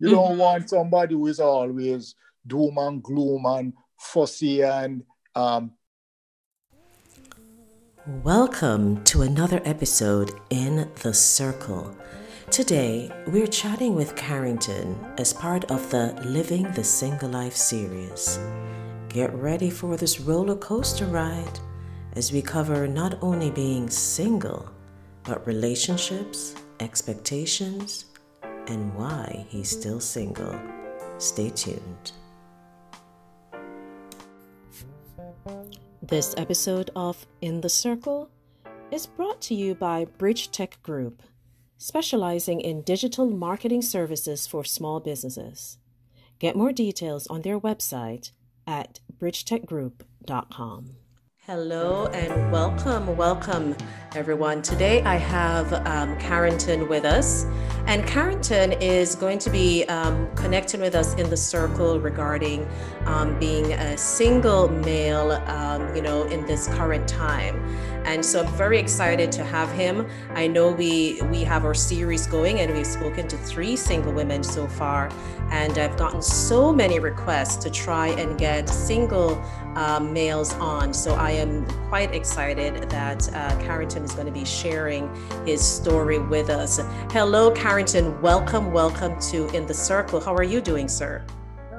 You mm-hmm. don't want somebody who is always doom and gloom and fussy and um, Welcome to another episode in The Circle. Today, we're chatting with Carrington as part of the Living the Single Life series. Get ready for this roller coaster ride as we cover not only being single, but relationships, expectations, and why he's still single. Stay tuned. This episode of In the Circle is brought to you by Bridge Tech Group, specializing in digital marketing services for small businesses. Get more details on their website at bridgetechgroup.com. Hello and welcome, welcome everyone. Today I have um, Carrington with us, and Carrington is going to be um, connecting with us in the circle regarding um, being a single male, um, you know, in this current time. And so I'm very excited to have him. I know we we have our series going, and we've spoken to three single women so far, and I've gotten so many requests to try and get single um, males on. So I am quite excited that uh, Carrington is going to be sharing his story with us. Hello, Carrington. Welcome, welcome to In the Circle. How are you doing, sir?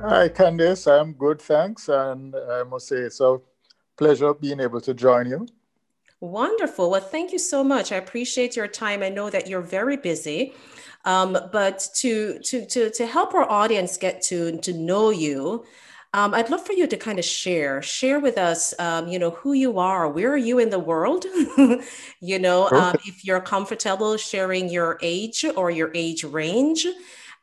Hi, Candice. I'm good, thanks. And I must say it's a pleasure being able to join you. Wonderful. Well, thank you so much. I appreciate your time. I know that you're very busy. Um, but to, to, to, to help our audience get to, to know you, um, I'd love for you to kind of share, share with us, um, you know, who you are, where are you in the world? you know, um, if you're comfortable sharing your age or your age range,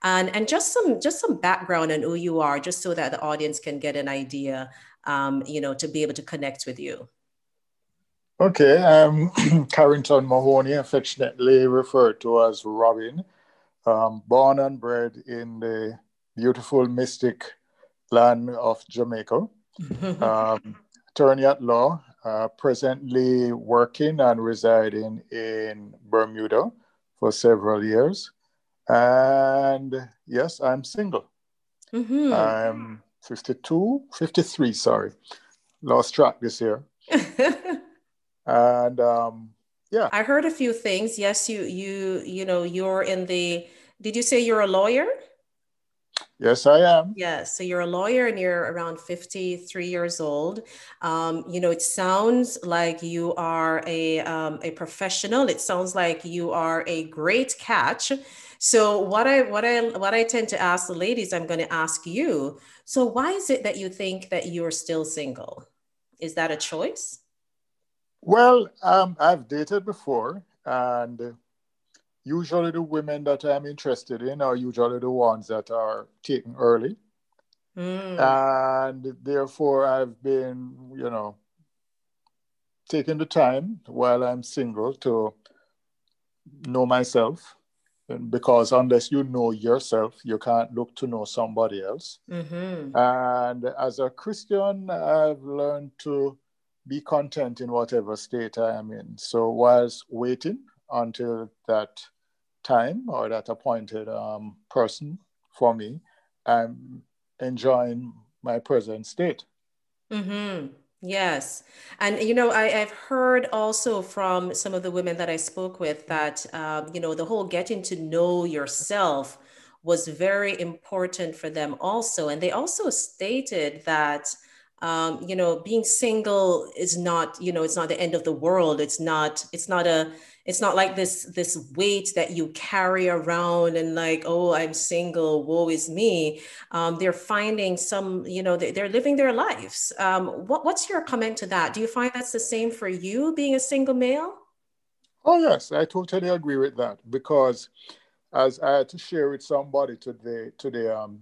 and and just some just some background on who you are, just so that the audience can get an idea, um, you know, to be able to connect with you. Okay, I'm Carrington Mahoney, affectionately referred to as Robin, um, born and bred in the beautiful Mystic land of Jamaica. um, attorney at law, uh, presently working and residing in Bermuda for several years. And yes, I'm single. Mm-hmm. I'm 52, 53, sorry. Lost track this year. and um, yeah. I heard a few things. Yes, you you you know, you're in the did you say you're a lawyer? Yes, I am. Yes. So you're a lawyer and you're around 53 years old. Um, you know, it sounds like you are a, um, a professional. It sounds like you are a great catch. So what I what I what I tend to ask the ladies, I'm going to ask you. So why is it that you think that you're still single? Is that a choice? Well, um, I've dated before, and usually the women that I'm interested in are usually the ones that are taken early. Mm. And therefore, I've been, you know, taking the time while I'm single to know myself. Because unless you know yourself, you can't look to know somebody else. Mm-hmm. And as a Christian, I've learned to be content in whatever state I am in. So, whilst waiting until that time or that appointed um, person for me, I'm enjoying my present state. Mm-hmm. Yes. And, you know, I, have heard also from some of the women that I spoke with that, um, you know, the whole getting to know yourself was very important for them also. And they also stated that, um, you know, being single is not, you know, it's not the end of the world. It's not, it's not a, it's not like this this weight that you carry around and like oh i'm single woe is me. Um, they're finding some you know they, are living their lives. Um, what, what's your comment to that? Do you find that's the same for you being a single male? Oh yes i totally agree with that because as i had to share with somebody today today um,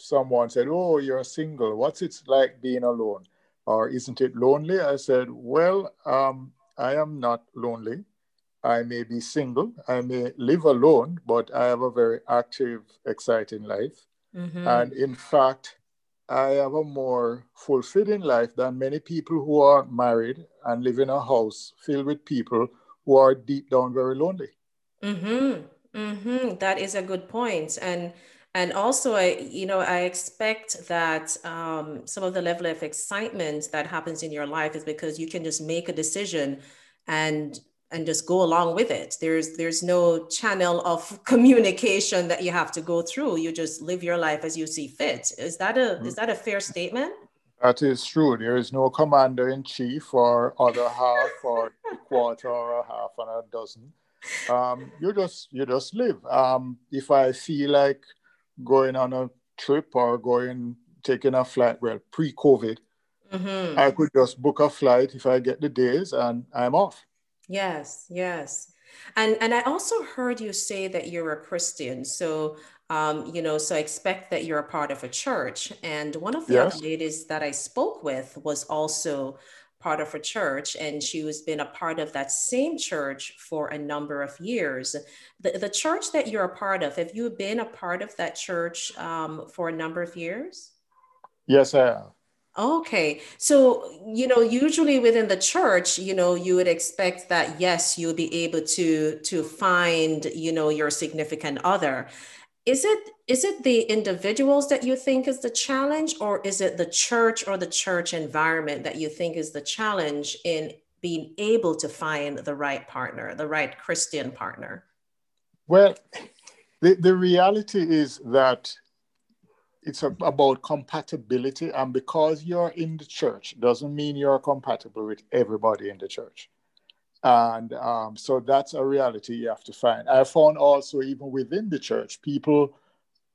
someone said oh you're single. What's it like being alone? Or isn't it lonely? I said well um, i am not lonely I may be single, I may live alone, but I have a very active, exciting life. Mm-hmm. And in fact, I have a more fulfilling life than many people who are married and live in a house filled with people who are deep down very lonely. Mm-hmm. Mm-hmm. That is a good point. And And also, I, you know, I expect that um, some of the level of excitement that happens in your life is because you can just make a decision and and just go along with it. There's there's no channel of communication that you have to go through. You just live your life as you see fit. Is that a mm-hmm. is that a fair statement? That is true. There is no commander in chief or other half or a quarter or a half and a dozen. Um, you just you just live. Um, if I feel like going on a trip or going taking a flight, well, pre-COVID, mm-hmm. I could just book a flight if I get the days and I'm off. Yes, yes. And and I also heard you say that you're a Christian. So um, you know, so I expect that you're a part of a church. And one of the yes. other ladies that I spoke with was also part of a church, and she was been a part of that same church for a number of years. The, the church that you're a part of, have you been a part of that church um, for a number of years? Yes, I have. Okay. So, you know, usually within the church, you know, you would expect that yes, you'll be able to to find, you know, your significant other. Is it is it the individuals that you think is the challenge or is it the church or the church environment that you think is the challenge in being able to find the right partner, the right Christian partner? Well, the, the reality is that it's a, about compatibility and because you're in the church doesn't mean you're compatible with everybody in the church. And um, so that's a reality you have to find. I found also even within the church people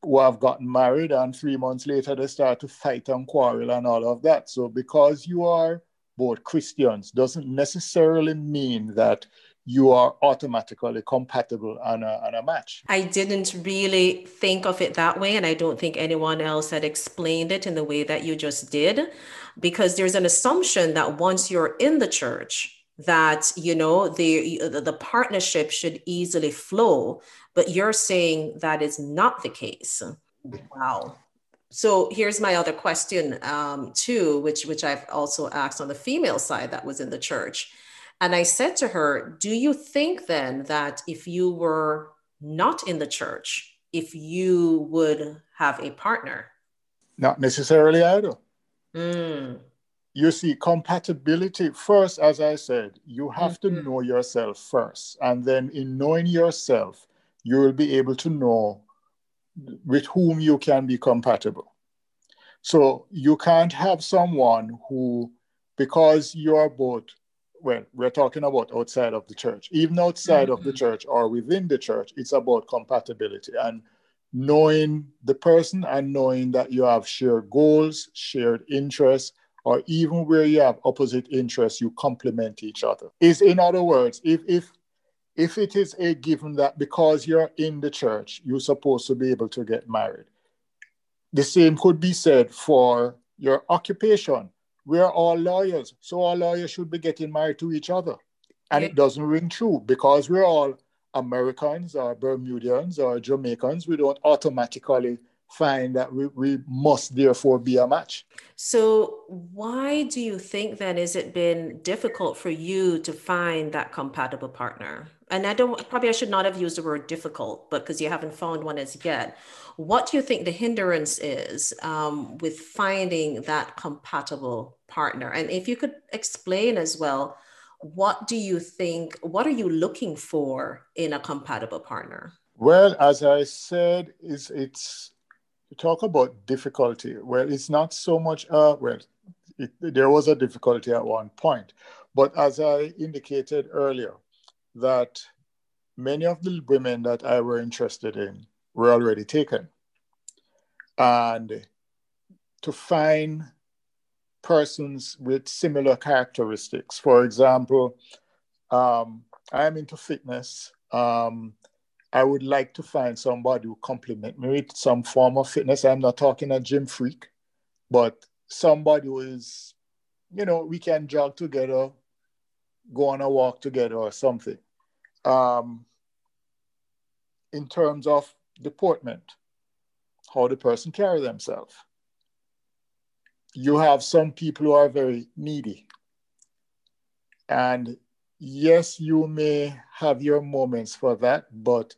who have gotten married and three months later they start to fight and quarrel and all of that. So because you are both christians doesn't necessarily mean that you are automatically compatible on a, on a match. I didn't really think of it that way. And I don't think anyone else had explained it in the way that you just did, because there's an assumption that once you're in the church, that you know the the partnership should easily flow but you're saying that is not the case wow so here's my other question um, too which which i've also asked on the female side that was in the church and I said to her, Do you think then that if you were not in the church, if you would have a partner? Not necessarily either. Mm. You see, compatibility first, as I said, you have mm-hmm. to know yourself first. And then in knowing yourself, you will be able to know with whom you can be compatible. So you can't have someone who, because you're both well, we're talking about outside of the church. Even outside mm-hmm. of the mm-hmm. church or within the church, it's about compatibility and knowing the person and knowing that you have shared goals, shared interests, or even where you have opposite interests, you complement each other. Is in other words, if if if it is a given that because you're in the church, you're supposed to be able to get married. The same could be said for your occupation we're all lawyers, so all lawyers should be getting married to each other. And yeah. it doesn't ring true because we're all Americans or Bermudians or Jamaicans. We don't automatically find that we, we must therefore be a match. So, why do you think then is it been difficult for you to find that compatible partner? And I don't probably I should not have used the word difficult, but because you haven't found one as yet. What do you think the hindrance is um, with finding that compatible partner? And if you could explain as well, what do you think, what are you looking for in a compatible partner? Well, as I said, it's, it's talk about difficulty. Well, it's not so much, uh, well, it, there was a difficulty at one point. But as I indicated earlier, that many of the women that I were interested in were already taken. And to find persons with similar characteristics, for example, um, I'm into fitness. Um, I would like to find somebody who complement me with some form of fitness. I'm not talking a gym freak, but somebody who is, you know, we can jog together, go on a walk together or something. Um, in terms of deportment, how the person carry themselves. You have some people who are very needy. And yes, you may have your moments for that, but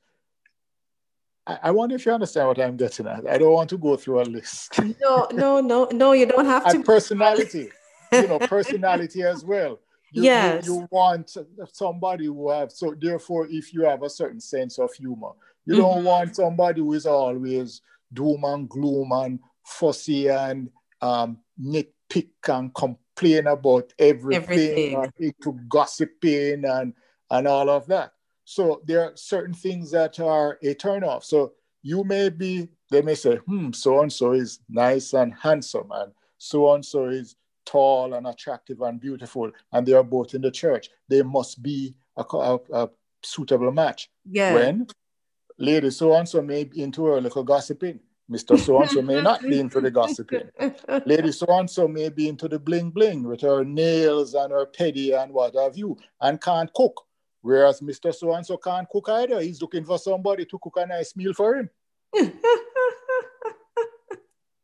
I, I wonder if you understand what I'm getting at. I don't want to go through a list. no, no, no, no, you don't have to. personality, you know, personality as well. You, yes. You, you, want somebody who have, so therefore, if you have a certain sense of humor, you mm-hmm. don't want somebody who is always doom and gloom and fussy and um, nitpick and complain about everything, everything. into gossiping and, and all of that. So there are certain things that are a turn off. So you may be, they may say, hmm, so and so is nice and handsome, and so and so is tall and attractive and beautiful, and they are both in the church. They must be a, a, a suitable match. Yeah. When lady so and so may be into her little gossiping. Mr. So and so may not be into the gossiping. Lady so and so may be into the bling bling with her nails and her petty and what have you, and can't cook. Whereas Mr. So and so can't cook either. He's looking for somebody to cook a nice meal for him.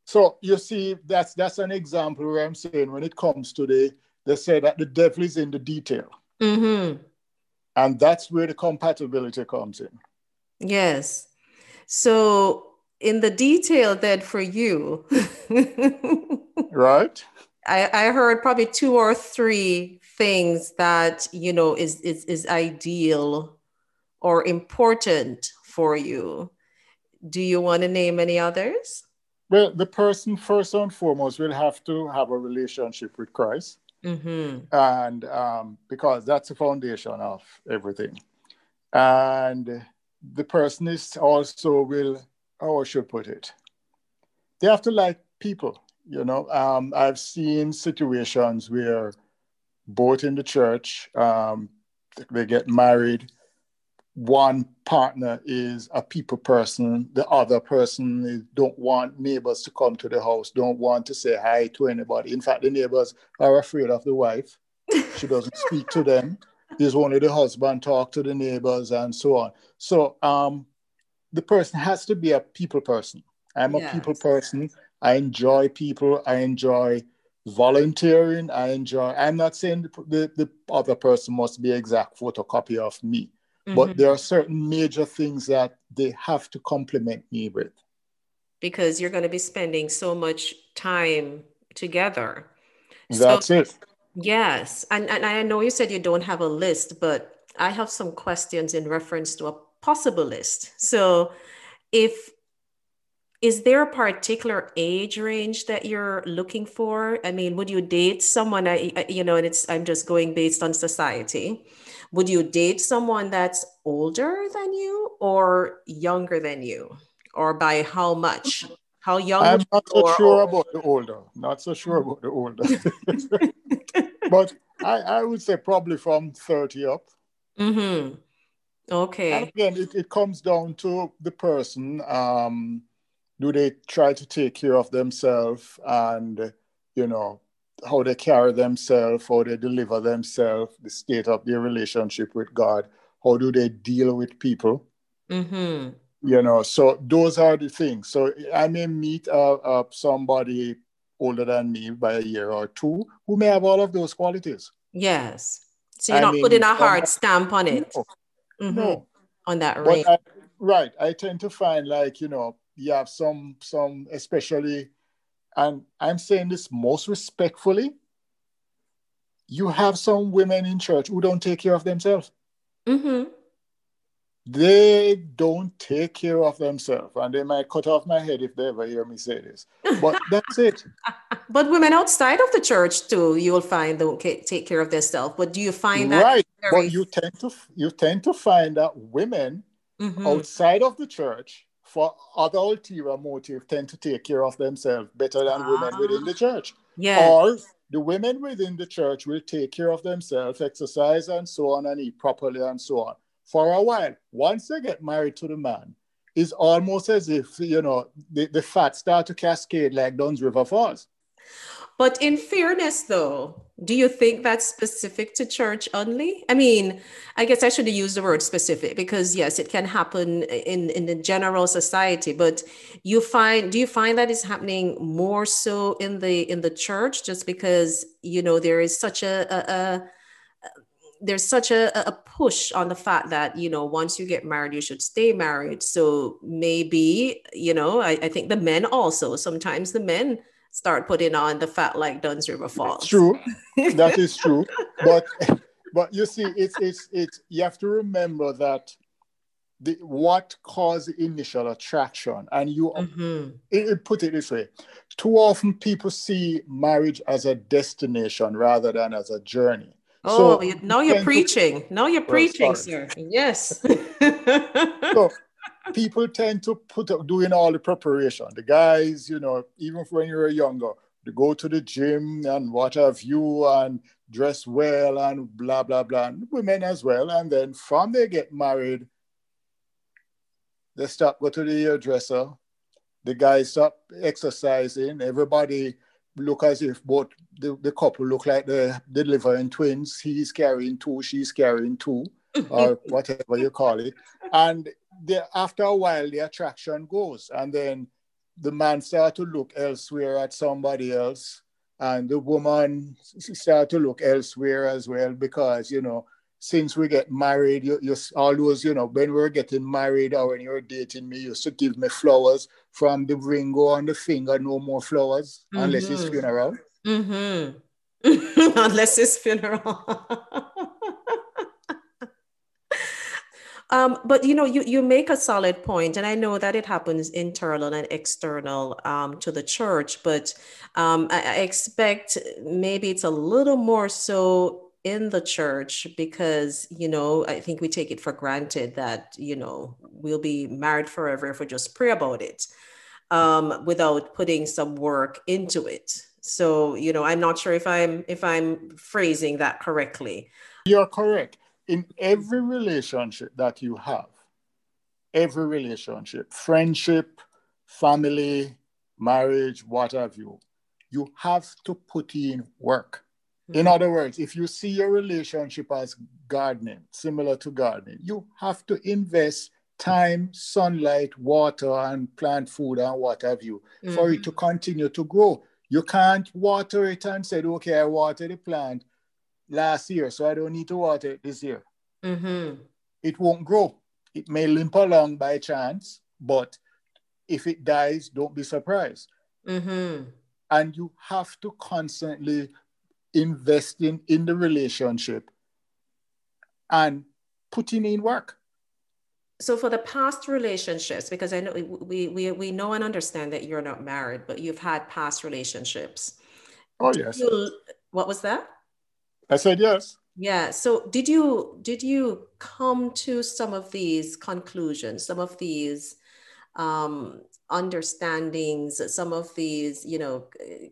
so you see, that's that's an example where I'm saying when it comes to the they say that the devil is in the detail. Mm-hmm. And that's where the compatibility comes in. Yes. So in the detail that for you, right? I, I heard probably two or three things that you know is is is ideal or important for you. Do you want to name any others? Well, the person first and foremost will have to have a relationship with Christ, mm-hmm. and um, because that's the foundation of everything, and the person is also will, how I should put it, they have to like people. You know, um, I've seen situations where both in the church, um, they get married. One partner is a people person. The other person don't want neighbors to come to the house, don't want to say hi to anybody. In fact, the neighbors are afraid of the wife. She doesn't speak to them. There's only the husband talk to the neighbors and so on. So um, the person has to be a people person. I'm a yes. people person. I enjoy people. I enjoy volunteering. I enjoy. I'm not saying the, the, the other person must be exact photocopy of me, mm-hmm. but there are certain major things that they have to complement me with. Because you're going to be spending so much time together. That's so, it. Yes. And, and I know you said you don't have a list, but I have some questions in reference to a possible list. So, if is there a particular age range that you're looking for? I mean, would you date someone? I, you know, and it's I'm just going based on society. Would you date someone that's older than you or younger than you, or by how much? How young? I'm not so sure about the older. Not so sure about the older. but I, I would say probably from 30 up. Mm-hmm. Okay. And again, it, it comes down to the person. Um, do they try to take care of themselves and, you know, how they carry themselves, how they deliver themselves, the state of their relationship with God, how do they deal with people? Mm-hmm. You know, so those are the things. So I may meet uh, uh, somebody older than me by a year or two who may have all of those qualities. Yes. So you're I not mean, putting a hard um, stamp on it. No. Mm-hmm. no. On that rate. I, right. I tend to find like, you know, you have some some especially and I'm saying this most respectfully, you have some women in church who don't take care of themselves. Mm-hmm they don't take care of themselves and they might cut off my head if they ever hear me say this but that's it but women outside of the church too you'll find don't take care of themselves but do you find that right very... but you tend to you tend to find that women mm-hmm. outside of the church for other ulterior motive tend to take care of themselves better than ah. women within the church yeah or the women within the church will take care of themselves exercise and so on and eat properly and so on for a oh while. Once they get married to the man, it's almost as if, you know, the, the fat start to cascade like Dunn's River Falls. But in fairness, though, do you think that's specific to church only? I mean, I guess I should used the word specific because yes, it can happen in in the general society. But you find, do you find that is happening more so in the in the church, just because you know there is such a, a, a there's such a, a push on the fact that you know once you get married you should stay married. So maybe you know I, I think the men also sometimes the men start putting on the fat like dunn's river falls. true. That is true. But but you see it's it's it's you have to remember that the what caused the initial attraction and you mm-hmm. it, it put it this way too often people see marriage as a destination rather than as a journey Oh, so now you're preaching. To, now you're preaching, sir. Yes. so people tend to put up doing all the preparation. The guys, you know, even when you're younger, they go to the gym and what have you and dress well and blah blah blah. And women as well. And then from they get married, they stop go to the hairdresser. The guys stop exercising. Everybody look as if both the, the couple look like they're delivering twins. He's carrying two, she's carrying two, or whatever you call it. And the, after a while, the attraction goes. And then the man start to look elsewhere at somebody else. And the woman start to look elsewhere as well because, you know, since we get married, you, you always, you know, when we are getting married or when you are dating me, you used to give me flowers from the ring go on the finger, no more flowers, mm-hmm. unless it's mm-hmm. funeral. Mm-hmm. unless it's funeral. Um, but you know, you, you make a solid point, and I know that it happens internal and external um, to the church, but um, I, I, expect maybe it's a little more so in the church because you know i think we take it for granted that you know we'll be married forever if we just pray about it um, without putting some work into it. So you know i'm not sure if i'm if i'm phrasing that correctly. You're correct. In every relationship that you have every relationship friendship family marriage what have you you have to put in work in other words, if you see your relationship as gardening, similar to gardening, you have to invest time, sunlight, water, and plant food and what have you mm-hmm. for it to mm-hmm. continue to grow. You can't water it and say, okay, I watered the plant last year, so I don't need to water it this year. Mm-hmm. It won't grow. It may limp along by chance, but if it dies, don't be surprised. Mm-hmm. And you have to constantly investing in the relationship and putting in work. So for the past relationships because i know we, we we know and understand that you're not married but you've had past relationships. Oh yes. You, what was that? I said yes. Yeah so did you did you come to some of these conclusions some of these um understandings, some of these, you know,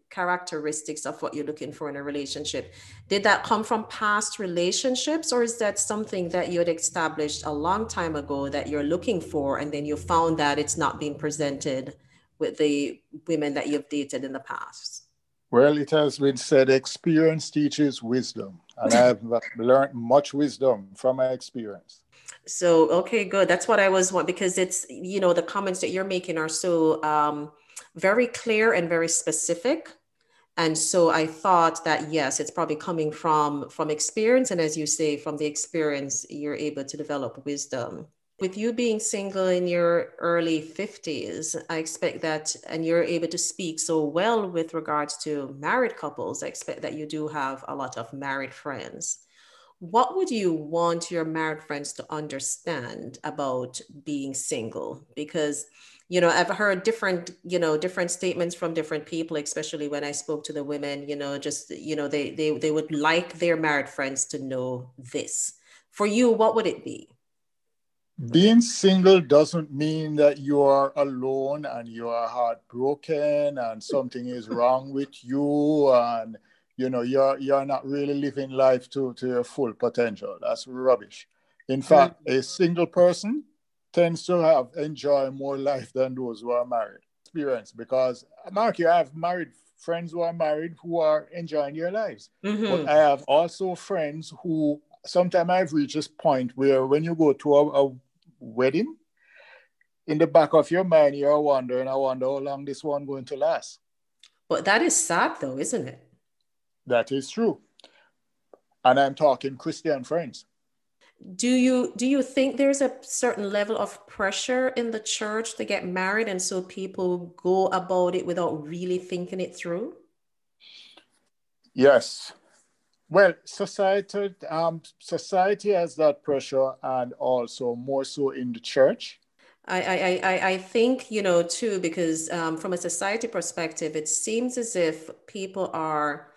characteristics of what you're looking for in a relationship. Did that come from past relationships, or is that something that you had established a long time ago that you're looking for, and then you found that it's not being presented with the women that you've dated in the past? Well, it has been said experience teaches wisdom, and I've learned much wisdom from my experience. So, okay, good. That's what I was want because it's, you know, the comments that you're making are so um, very clear and very specific. And so I thought that yes, it's probably coming from from experience, and as you say, from the experience, you're able to develop wisdom. With you being single in your early 50s, I expect that, and you're able to speak so well with regards to married couples. I expect that you do have a lot of married friends what would you want your married friends to understand about being single? Because you know i've heard different you know different statements from different people especially when i spoke to the women you know just you know they they, they would like their married friends to know this. For you what would it be? Being single doesn't mean that you are alone and you are heartbroken and something is wrong with you and you know you're you're not really living life to, to your full potential. That's rubbish. In fact mm-hmm. a single person tends to have enjoy more life than those who are married. Experience because mark you have married friends who are married who are enjoying their lives. Mm-hmm. but i have also friends who sometimes i've reached this point where when you go to a, a wedding in the back of your mind you're wondering i wonder how long this one going to last. But that is sad though isn't it that is true. and I'm talking Christian friends. Do you do you think there's a certain level of pressure in the church to get married, and so people go about it without really thinking it through? Yes. Well, society um, society has that pressure, and also more so in the church. I, I, I think, you know, too, because um, from a society perspective, it seems as if people are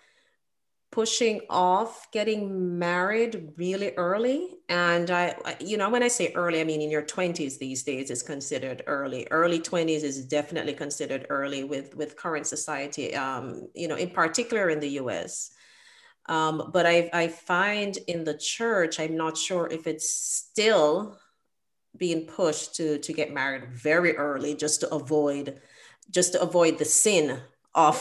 pushing off getting married really early. And I, you know, when I say early, I mean in your 20s these days is considered early. Early 20s is definitely considered early with, with current society, um, you know, in particular in the US. Um, but I, I find in the church, I'm not sure if it's still being pushed to to get married very early just to avoid just to avoid the sin of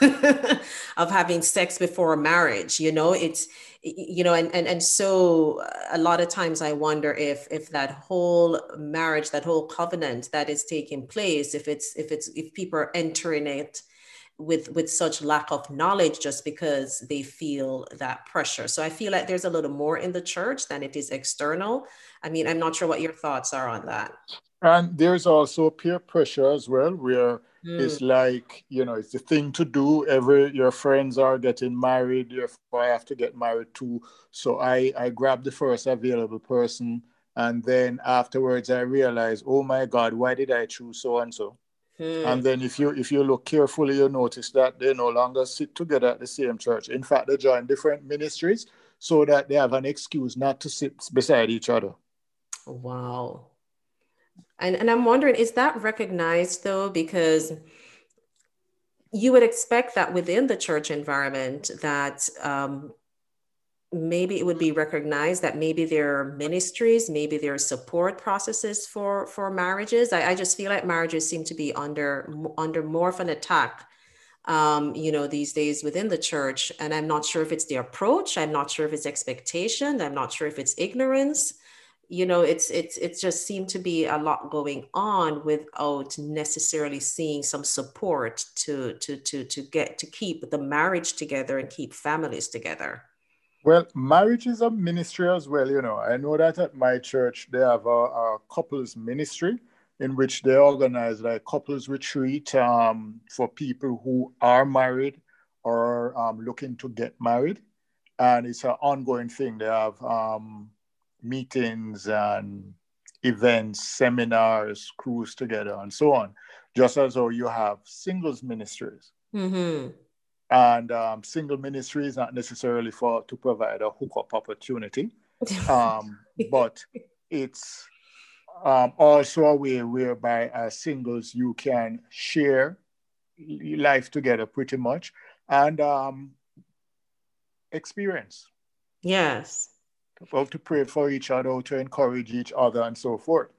of having sex before a marriage you know it's you know and, and and so uh, a lot of times i wonder if if that whole marriage that whole covenant that is taking place if it's if it's if people are entering it with with such lack of knowledge just because they feel that pressure. So i feel like there's a little more in the church than it is external. I mean i'm not sure what your thoughts are on that. And there's also peer pressure as well where mm. it's like you know it's the thing to do every your friends are getting married therefore i have to get married too so i i grab the first available person and then afterwards i realize oh my god why did i choose so and so. And then if you if you look carefully, you notice that they no longer sit together at the same church. In fact, they join different ministries so that they have an excuse not to sit beside each other. Wow. And and I'm wondering, is that recognized though? Because you would expect that within the church environment that um, maybe it would be recognized that maybe there are ministries maybe there are support processes for for marriages? I, I just feel like marriages seem to be under under more of an attack um, you know these days within the church. And i'm not sure if it's the approach. I'm not sure if it's expectation. I'm not sure if it's ignorance you know it's it's it just seemed to be a lot going on without necessarily seeing some support to to to to get to keep the marriage together and keep families together well, marriage is a ministry as well. You know, I know that at my church they have a, a couples ministry in which they organize like couples retreat um, for people who are married or um, looking to get married, and it's an ongoing thing. They have um, meetings and events, seminars, cruise together, and so on. Just as though you have singles ministries. Mm-hmm and um, single ministry is not necessarily for to provide a hookup opportunity, um, but it's um, also a way whereby as singles you can share life together pretty much and um, experience. Yes. How to pray for each other, to encourage each other, and so forth.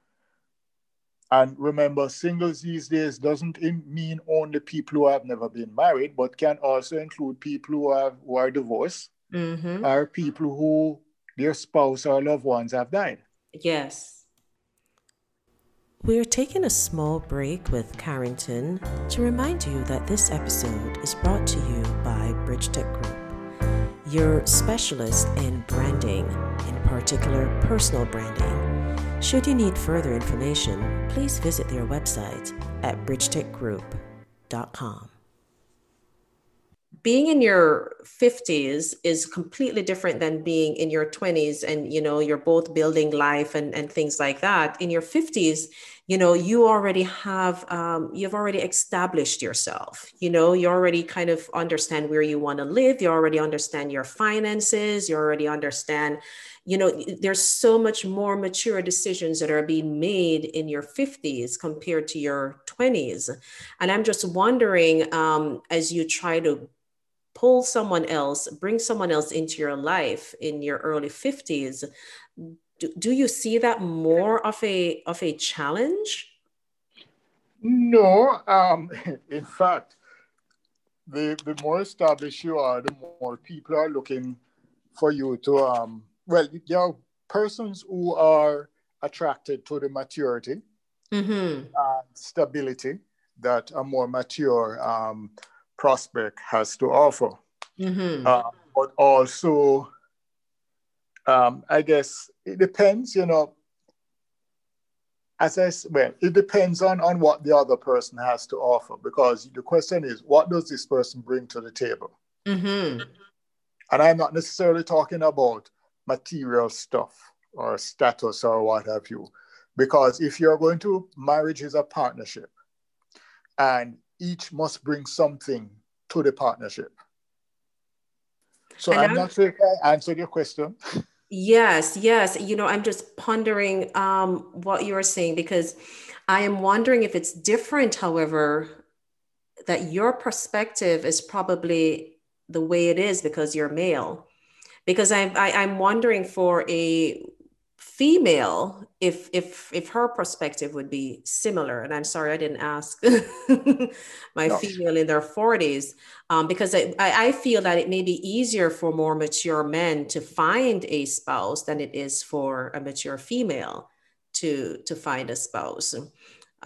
And remember, singles these days doesn't mean only people who have never been married, but can also include people who are, who are divorced mm-hmm. or people who their spouse or loved ones have died. Yes. We're taking a small break with Carrington to remind you that this episode is brought to you by Bridge Tech Group, your specialist in branding, in particular personal branding should you need further information, please visit their website at bridgetechgroup.com. Being in your 50s is completely different than being in your 20s and you know you're both building life and, and things like that. In your 50s, you know you already have um, you've already established yourself. You know you already kind of understand where you want to live. You already understand your finances. You already understand you know there's so much more mature decisions that are being made in your 50s compared to your 20s and i'm just wondering um, as you try to pull someone else bring someone else into your life in your early 50s do, do you see that more of a of a challenge no um, in fact the, the more established you are the more people are looking for you to um, well, there are persons who are attracted to the maturity mm-hmm. and stability that a more mature um, prospect has to offer. Mm-hmm. Uh, but also um, I guess it depends, you know. As I said, well, it depends on, on what the other person has to offer because the question is, what does this person bring to the table? Mm-hmm. And I'm not necessarily talking about material stuff or status or what have you. Because if you're going to marriage is a partnership and each must bring something to the partnership. So and I'm, I'm not sure if I answered your question. Yes, yes. You know, I'm just pondering um, what you're saying because I am wondering if it's different, however, that your perspective is probably the way it is because you're male. Because I'm, I, am i am wondering for a female if if if her perspective would be similar and i'm sorry i didn't ask my no. female in their 40s um, because I, I feel that it may be easier for more mature men to find a spouse than it is for a mature female to to find a spouse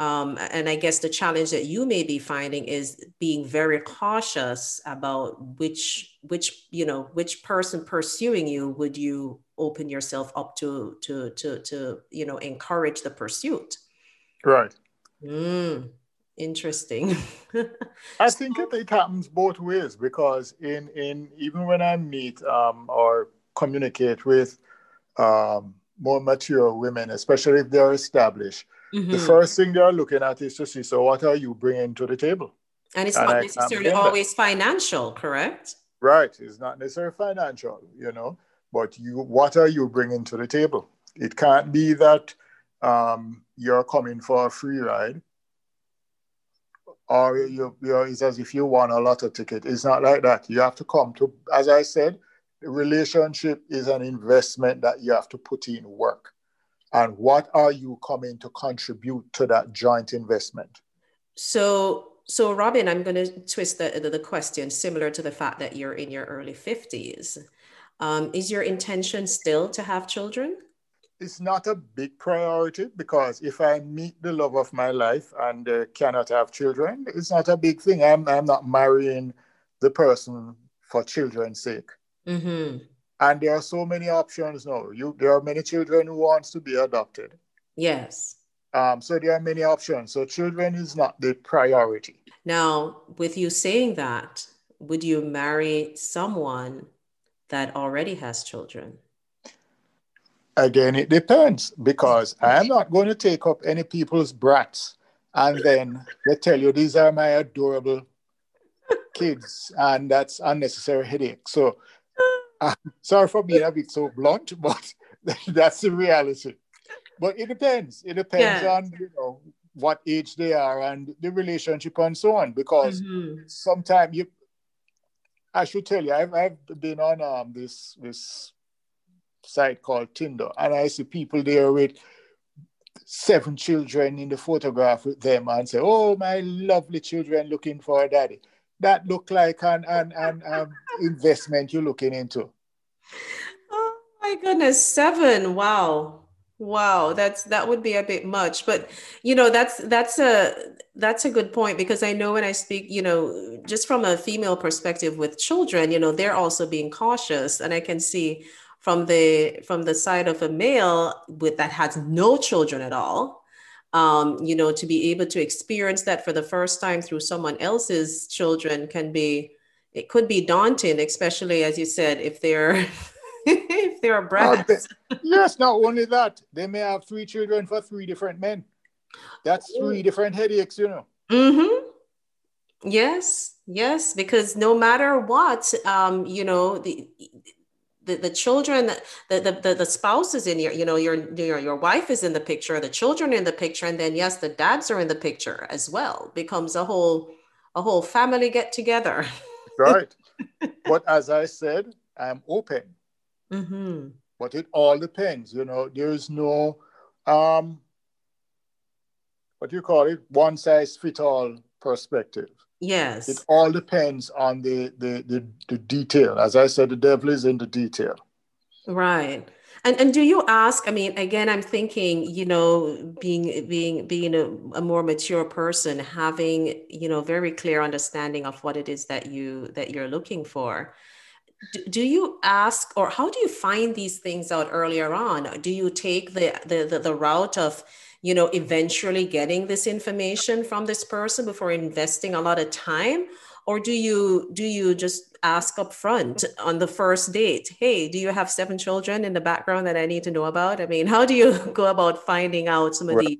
um, and I guess the challenge that you may be finding is being very cautious about which which you know which person pursuing you would you open yourself up to to to to you know encourage the pursuit. Right. Mm, interesting. I think it, it happens both ways because in in even when I meet um, or communicate with um, more mature women, especially if they're established Mm-hmm. The first thing they're looking at is to see, so what are you bringing to the table? And it's and not I necessarily always financial, correct? Right. It's not necessarily financial, you know, but you, what are you bringing to the table? It can't be that um, you're coming for a free ride or you, you're, it's as if you won a lotto ticket. It's not like that. You have to come to, as I said, the relationship is an investment that you have to put in work and what are you coming to contribute to that joint investment so so robin i'm going to twist the, the, the question similar to the fact that you're in your early 50s um, is your intention still to have children it's not a big priority because if I meet the love of my life and uh, cannot have children, it's not a big thing. I'm, I'm not marrying the person for children's sake. Mm-hmm. And there are so many options now. You, there are many children who wants to be adopted. Yes. Um, so there are many options. So children is not the priority. Now, with you saying that, would you marry someone that already has children? Again, it depends because I am not going to take up any people's brats and then they tell you these are my adorable kids and that's unnecessary headache. So uh, sorry for being a bit so blunt, but that's the reality. But it depends. It depends yeah. on you know what age they are and the relationship and so on. Because mm-hmm. sometimes you, I should tell you, I've, I've been on um this this site called Tinder, and I see people there with seven children in the photograph with them and say, "Oh, my lovely children looking for a daddy." That look like an, an, an um, investment you're looking into? Oh my goodness, seven. Wow. Wow, that's that would be a bit much, but you know that's that's a that's a good point because I know when I speak, you know, just from a female perspective with children, you know, they're also being cautious, and I can see from the from the side of a male with that has no children at all, um, you know, to be able to experience that for the first time through someone else's children can be, it could be daunting, especially as you said, if they're if they're brats. Uh, yes, not only that, they may have three children for three different men. That's three different headaches, you know. Mm-hmm. Yes, yes, because no matter what, um, you know, the the, the children the, the, the the spouse is in your you know your, your your wife is in the picture the children in the picture and then yes the dads are in the picture as well. Becomes a whole a whole family get together. Right. But as i said i'm open. Mm-hmm. but it all depends you know there's no um what do you call it? One size fit all perspective Yes. It all depends on the, the, the, the detail. As I said, the devil is in the detail. Right. And and do you ask? I mean, again, I'm thinking, you know, being being being a, a, more mature person, having you know very clear understanding of what it is that you that you're looking for. do you ask or how do you find these things out earlier on do you take the, the the, the route of you know eventually getting this information from this person before investing a lot of time? Or do you do you just ask up front on the first date hey do you have seven children in the background that i need to know about? I mean how do you go about finding out some of well, these?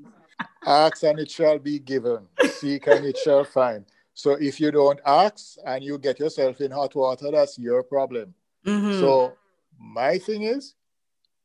ask and it shall be given. Seek and it shall find. So if you don't ask and you get yourself in hot water that's your problem. Mm-hmm. so my thing is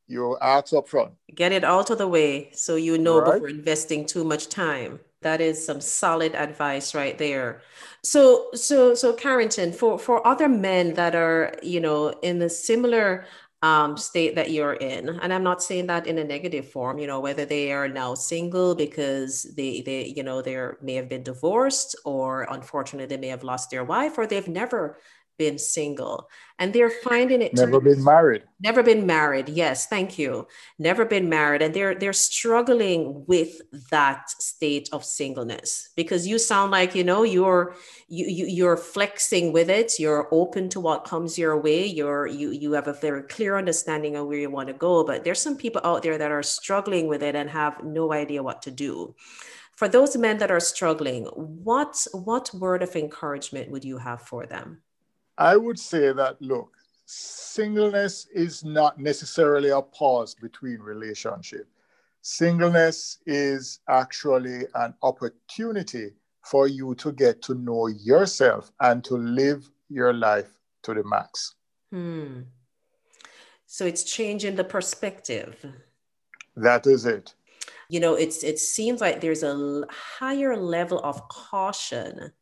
you ask up front. Get it out of the way so you know right? before investing too much time. That is some solid advice right there. So so so carrington for for other men that are you know in the similar um, state that you're in and i'm not saying that in a negative form you know whether they are now single because they they you know they may have been divorced or unfortunately they may have lost their wife or they've never been single and they're finding it never been married. Never been married yes thank you. Never been married and they're they're struggling with that state of singleness because you sound like you know you're you, you you're flexing with it you're open to what comes your way you're you you have a very clear understanding of where you want to go but there's some people out there that are struggling with it and have no idea what to do. For those men that are struggling what what word of encouragement would you have for them I would say that, look, singleness is not necessarily a pause between relationship. Singleness is actually an opportunity for you to get to know yourself and to live your life to the max. Hmm. So it's changing the perspective. That is it. You know, it's it seems like there's a higher level of caution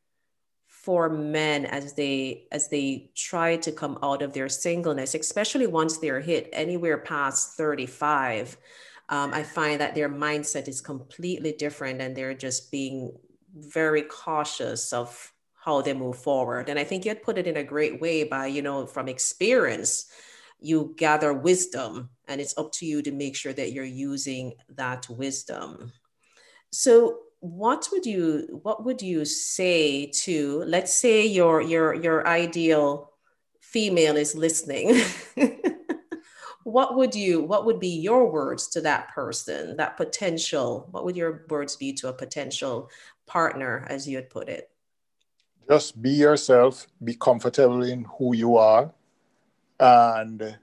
for men as they as they try to come out of their singleness especially once they're hit anywhere past 35 um, i find that their mindset is completely different and they're just being very cautious of how they move forward. And i think you had put it in a great way by you know from experience you gather wisdom and it's up to you to make sure that you're using that wisdom. So what would you what would you say to let's say your your your ideal female is listening. What would you what would be your words to that person that potential what would your words be to a potential partner as you had put it? Just be yourself be comfortable in who you are and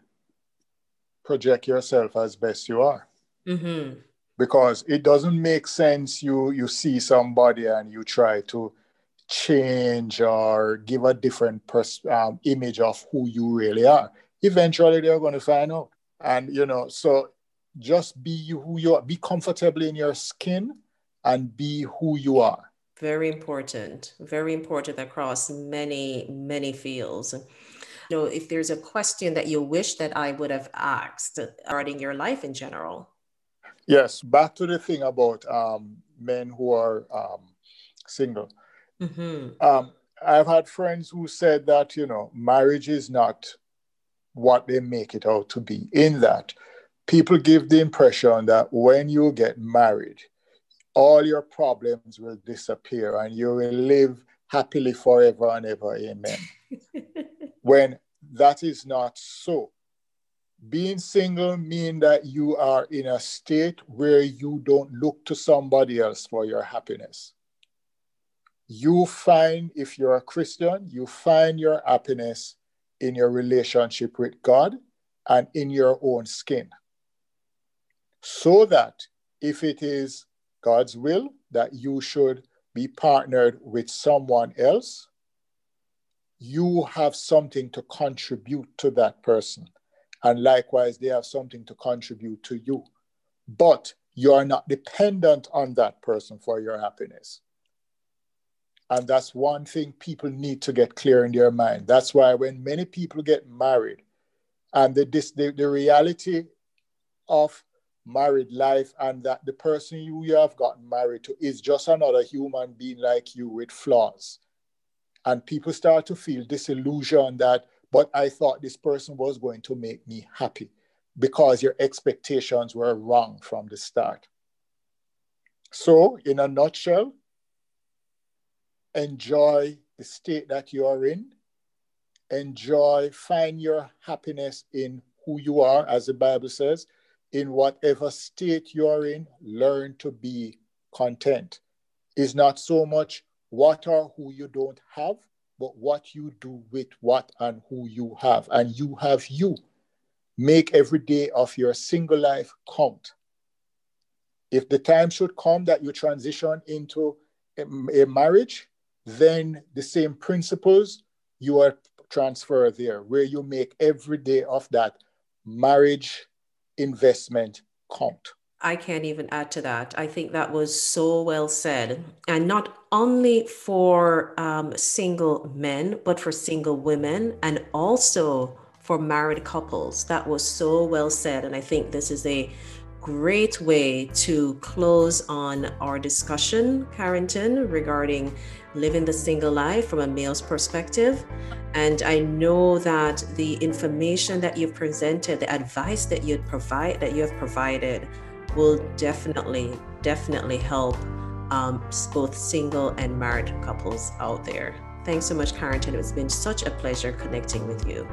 project yourself as best you are. Mm-hmm because it doesn't make sense you you see somebody and you try to change or give a different pers- um, image of who you really are. Eventually they're going to find out. And you know so just be who you are. Be comfortable in your skin and be who you are. Very important. Very important across many many fields. You know if there's a question that you wish that i would have asked regarding your life in general Yes, back to the thing about um, men who are um, single. Mm-hmm. Um, I've had friends who said that, you know, marriage is not what they make it out to be, in that people give the impression that when you get married, all your problems will disappear and you will live happily forever and ever. Amen. when that is not so being single mean that you are in a state where you don't look to somebody else for your happiness. You find if you're a christian you find your happiness in your relationship with god and in your own skin. So that if it is god's will that you should be partnered with someone else you have something to contribute to that person and likewise, they have something to contribute to you. But you are not dependent on that person for your happiness. And that's one thing people need to get clear in their mind. That's why when many people get married, and the, this, the, the reality of married life and that the person you, you have gotten married to is just another human being like you with flaws. And people start to feel disillusioned that but I thought this person was going to make me happy because your expectations were wrong from the start. So, in a nutshell, enjoy the state that you are in, enjoy, find your happiness in who you are, as the Bible says, in whatever state you're in, learn to be content. Is not so much what or who you don't have, but what you do with what and who you have. And you have you. Make every day of your single life count. If the time should come that you transition into a, marriage, then the same principles you are transfer there, where you make every day of that marriage investment count. I can't even add to that. I think that was so well said. And not only for um, single men, but for single women and also for married couples. That was so well said. And I think this is a great way to close on our discussion, Carrington, regarding living the single life from a male's perspective. And I know that the information that you've presented, the advice that you provide that you have provided, will definitely, definitely help um, both single and married couples out there. Thanks so much, Carrington. It's been such a pleasure connecting with you.